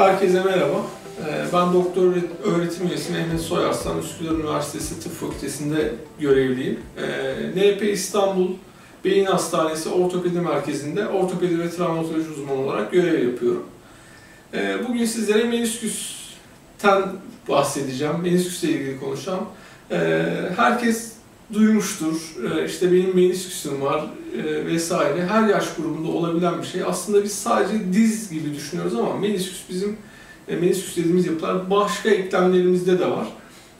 Herkese merhaba. Ee, Ben doktor öğretim üyesi Mehmet Soyarslan, Üsküdar Üniversitesi Tıp Fakültesi'nde görevliyim. Ee, NP İstanbul Beyin Hastanesi Ortopedi Merkezi'nde ortopedi ve travmatoloji uzmanı olarak görev yapıyorum. Ee, Bugün sizlere menisküsten bahsedeceğim, menisküsle ilgili konuşacağım. Herkes duymuştur, Ee, işte benim menisküsüm var e, vesaire. Her yaş grubunda olabilen bir şey. Aslında biz sadece diz gibi düşünüyoruz ama menisküs bizim e, menisküs dediğimiz yapılar başka eklemlerimizde de var.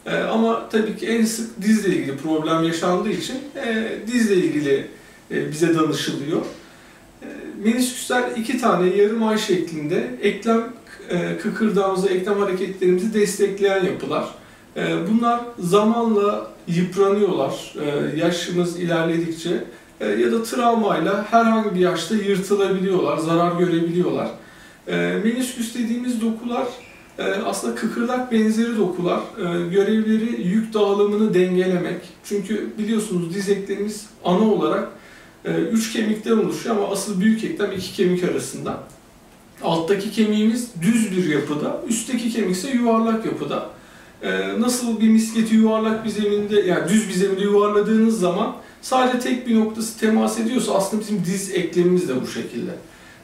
E, ama tabii ki en sık dizle ilgili problem yaşandığı için e, dizle ilgili e, bize danışılıyor. E, menisküsler iki tane yarım ay şeklinde eklem e, kıkırdağımızı, eklem hareketlerimizi destekleyen yapılar. E, bunlar zamanla yıpranıyorlar e, yaşımız ilerledikçe e, ya da travmayla herhangi bir yaşta yırtılabiliyorlar, zarar görebiliyorlar. E, menisküs dediğimiz dokular e, aslında kıkırdak benzeri dokular. E, görevleri yük dağılımını dengelemek. Çünkü biliyorsunuz diz eklemimiz ana olarak üç kemikten oluşuyor ama asıl büyük eklem iki kemik arasında. Alttaki kemiğimiz düz bir yapıda, üstteki kemik ise yuvarlak yapıda. E, nasıl bir misketi yuvarlak bir zeminde, yani düz bir zeminde yuvarladığınız zaman sadece tek bir noktası temas ediyorsa aslında bizim diz eklemimiz de bu şekilde.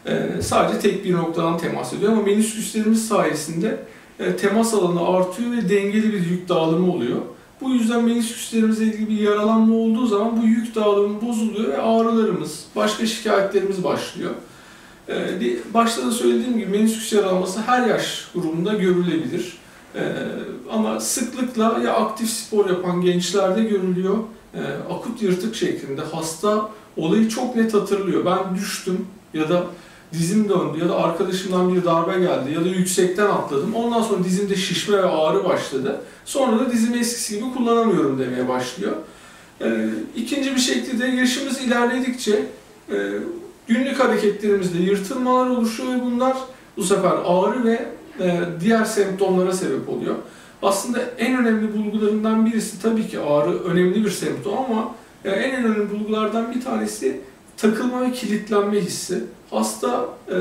Ee, sadece tek bir noktadan temas ediyor ama menisküslerimiz sayesinde e, temas alanı artıyor ve dengeli bir yük dağılımı oluyor. Bu yüzden menisküslerimizle ilgili bir yaralanma olduğu zaman bu yük dağılımı bozuluyor ve ağrılarımız, başka şikayetlerimiz başlıyor. Ee, başta da söylediğim gibi menisküs yaralanması her yaş grubunda görülebilir. Ee, ama sıklıkla ya aktif spor yapan gençlerde görülüyor, e, akut yırtık şeklinde hasta olayı çok net hatırlıyor. Ben düştüm ya da dizim döndü ya da arkadaşımdan bir darbe geldi ya da yüksekten atladım. Ondan sonra dizimde şişme ve ağrı başladı. Sonra da dizimi eskisi gibi kullanamıyorum demeye başlıyor. Ee, ikinci bir şekli de yaşımız ilerledikçe e, günlük hareketlerimizde yırtılmalar oluşuyor ve bunlar bu sefer ağrı ve e, diğer semptomlara sebep oluyor. Aslında en önemli bulgularından birisi tabii ki ağrı önemli bir semptom ama e, en önemli bulgulardan bir tanesi takılma ve kilitlenme hissi. Hasta e,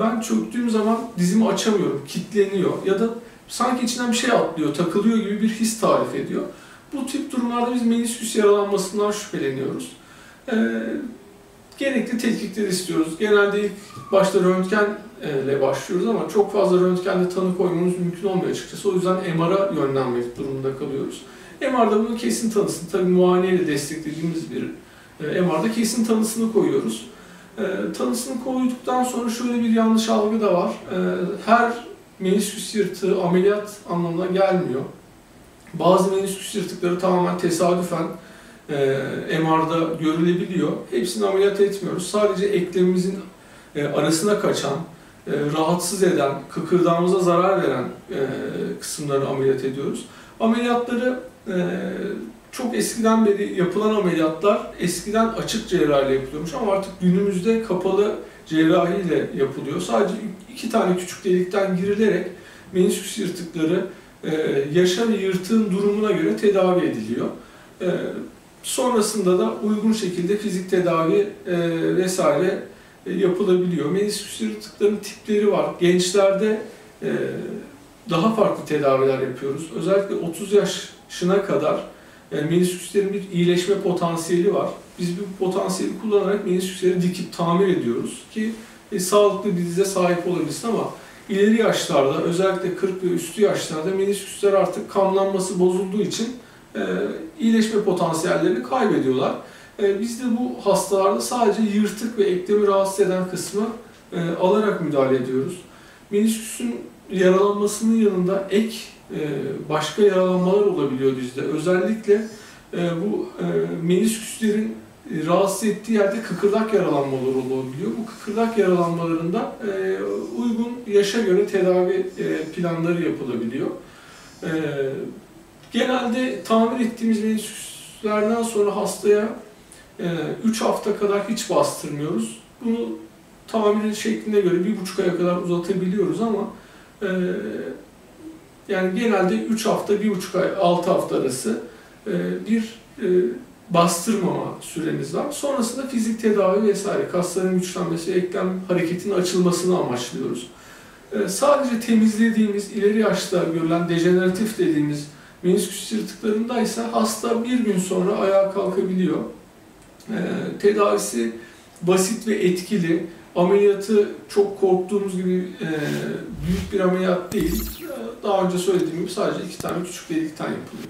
ben çöktüğüm zaman dizimi açamıyorum, kilitleniyor ya da sanki içinden bir şey atlıyor, takılıyor gibi bir his tarif ediyor. Bu tip durumlarda biz menisküs yaralanmasından şüpheleniyoruz. Gerekli tetkikleri istiyoruz. Genelde ilk başta röntgenle başlıyoruz ama çok fazla röntgenle tanı koymamız mümkün olmuyor açıkçası. O yüzden MR'a yönlenmek durumunda kalıyoruz. MR'da bunun kesin tanısını, tabii muayeneyle desteklediğimiz bir e, MR'da kesin tanısını koyuyoruz. E, tanısını koyduktan sonra şöyle bir yanlış algı da var. E, her menisküs yırtığı ameliyat anlamına gelmiyor. Bazı menisküs yırtıkları tamamen tesadüfen e, MR'da görülebiliyor. Hepsini ameliyat etmiyoruz. Sadece eklemimizin e, arasına kaçan, e, rahatsız eden, kıkırdağımıza zarar veren e, kısımları ameliyat ediyoruz. Ameliyatları e, çok eskiden beri yapılan ameliyatlar eskiden açık cerrahiyle yapılıyormuş ama artık günümüzde kapalı cerrahiyle yapılıyor. Sadece iki tane küçük delikten girilerek menisküs yırtıkları e, yaşa ve yırtığın durumuna göre tedavi ediliyor. E, sonrasında da uygun şekilde fizik tedavi e, vesaire e, yapılabiliyor. Menisküs yırtıklarının tipleri var. Gençlerde e, daha farklı tedaviler yapıyoruz. Özellikle 30 yaşına kadar yani menisküslerin bir iyileşme potansiyeli var. Biz bu potansiyeli kullanarak menisküsleri dikip tamir ediyoruz ki e, sağlıklı bir dize sahip olabilsin ama ileri yaşlarda özellikle 40 ve üstü yaşlarda menisküsler artık kanlanması bozulduğu için e, iyileşme potansiyellerini kaybediyorlar. E, biz de bu hastalarda sadece yırtık ve eklemi rahatsız eden kısmı e, alarak müdahale ediyoruz. Menisküsün yaralanmasının yanında ek e, başka yaralanmalar olabiliyor dizde. Özellikle e, bu menisküslerin rahatsız ettiği yerde kıkırdak yaralanmaları olabiliyor. Bu kıkırdak yaralanmalarında uygun yaşa göre tedavi planları yapılabiliyor. E, genelde tamir ettiğimiz menisküslerden sonra hastaya 3 hafta kadar hiç bastırmıyoruz. Bunu tamir şekline göre bir buçuk aya kadar uzatabiliyoruz ama e, yani genelde 3 hafta, 1,5 ay, 6 hafta arası e, bir e, bastırmama süremiz var. Sonrasında fizik tedavi vesaire, kasların güçlenmesi, eklem hareketinin açılmasını amaçlıyoruz. E, sadece temizlediğimiz, ileri yaşta görülen dejeneratif dediğimiz menisküs yırtıklarındaysa hasta bir gün sonra ayağa kalkabiliyor. E, tedavisi basit ve etkili. Ameliyatı çok korktuğumuz gibi e, büyük bir ameliyat değil. E, Daha önce söylediğim gibi sadece iki tane küçük delikten yapılıyor.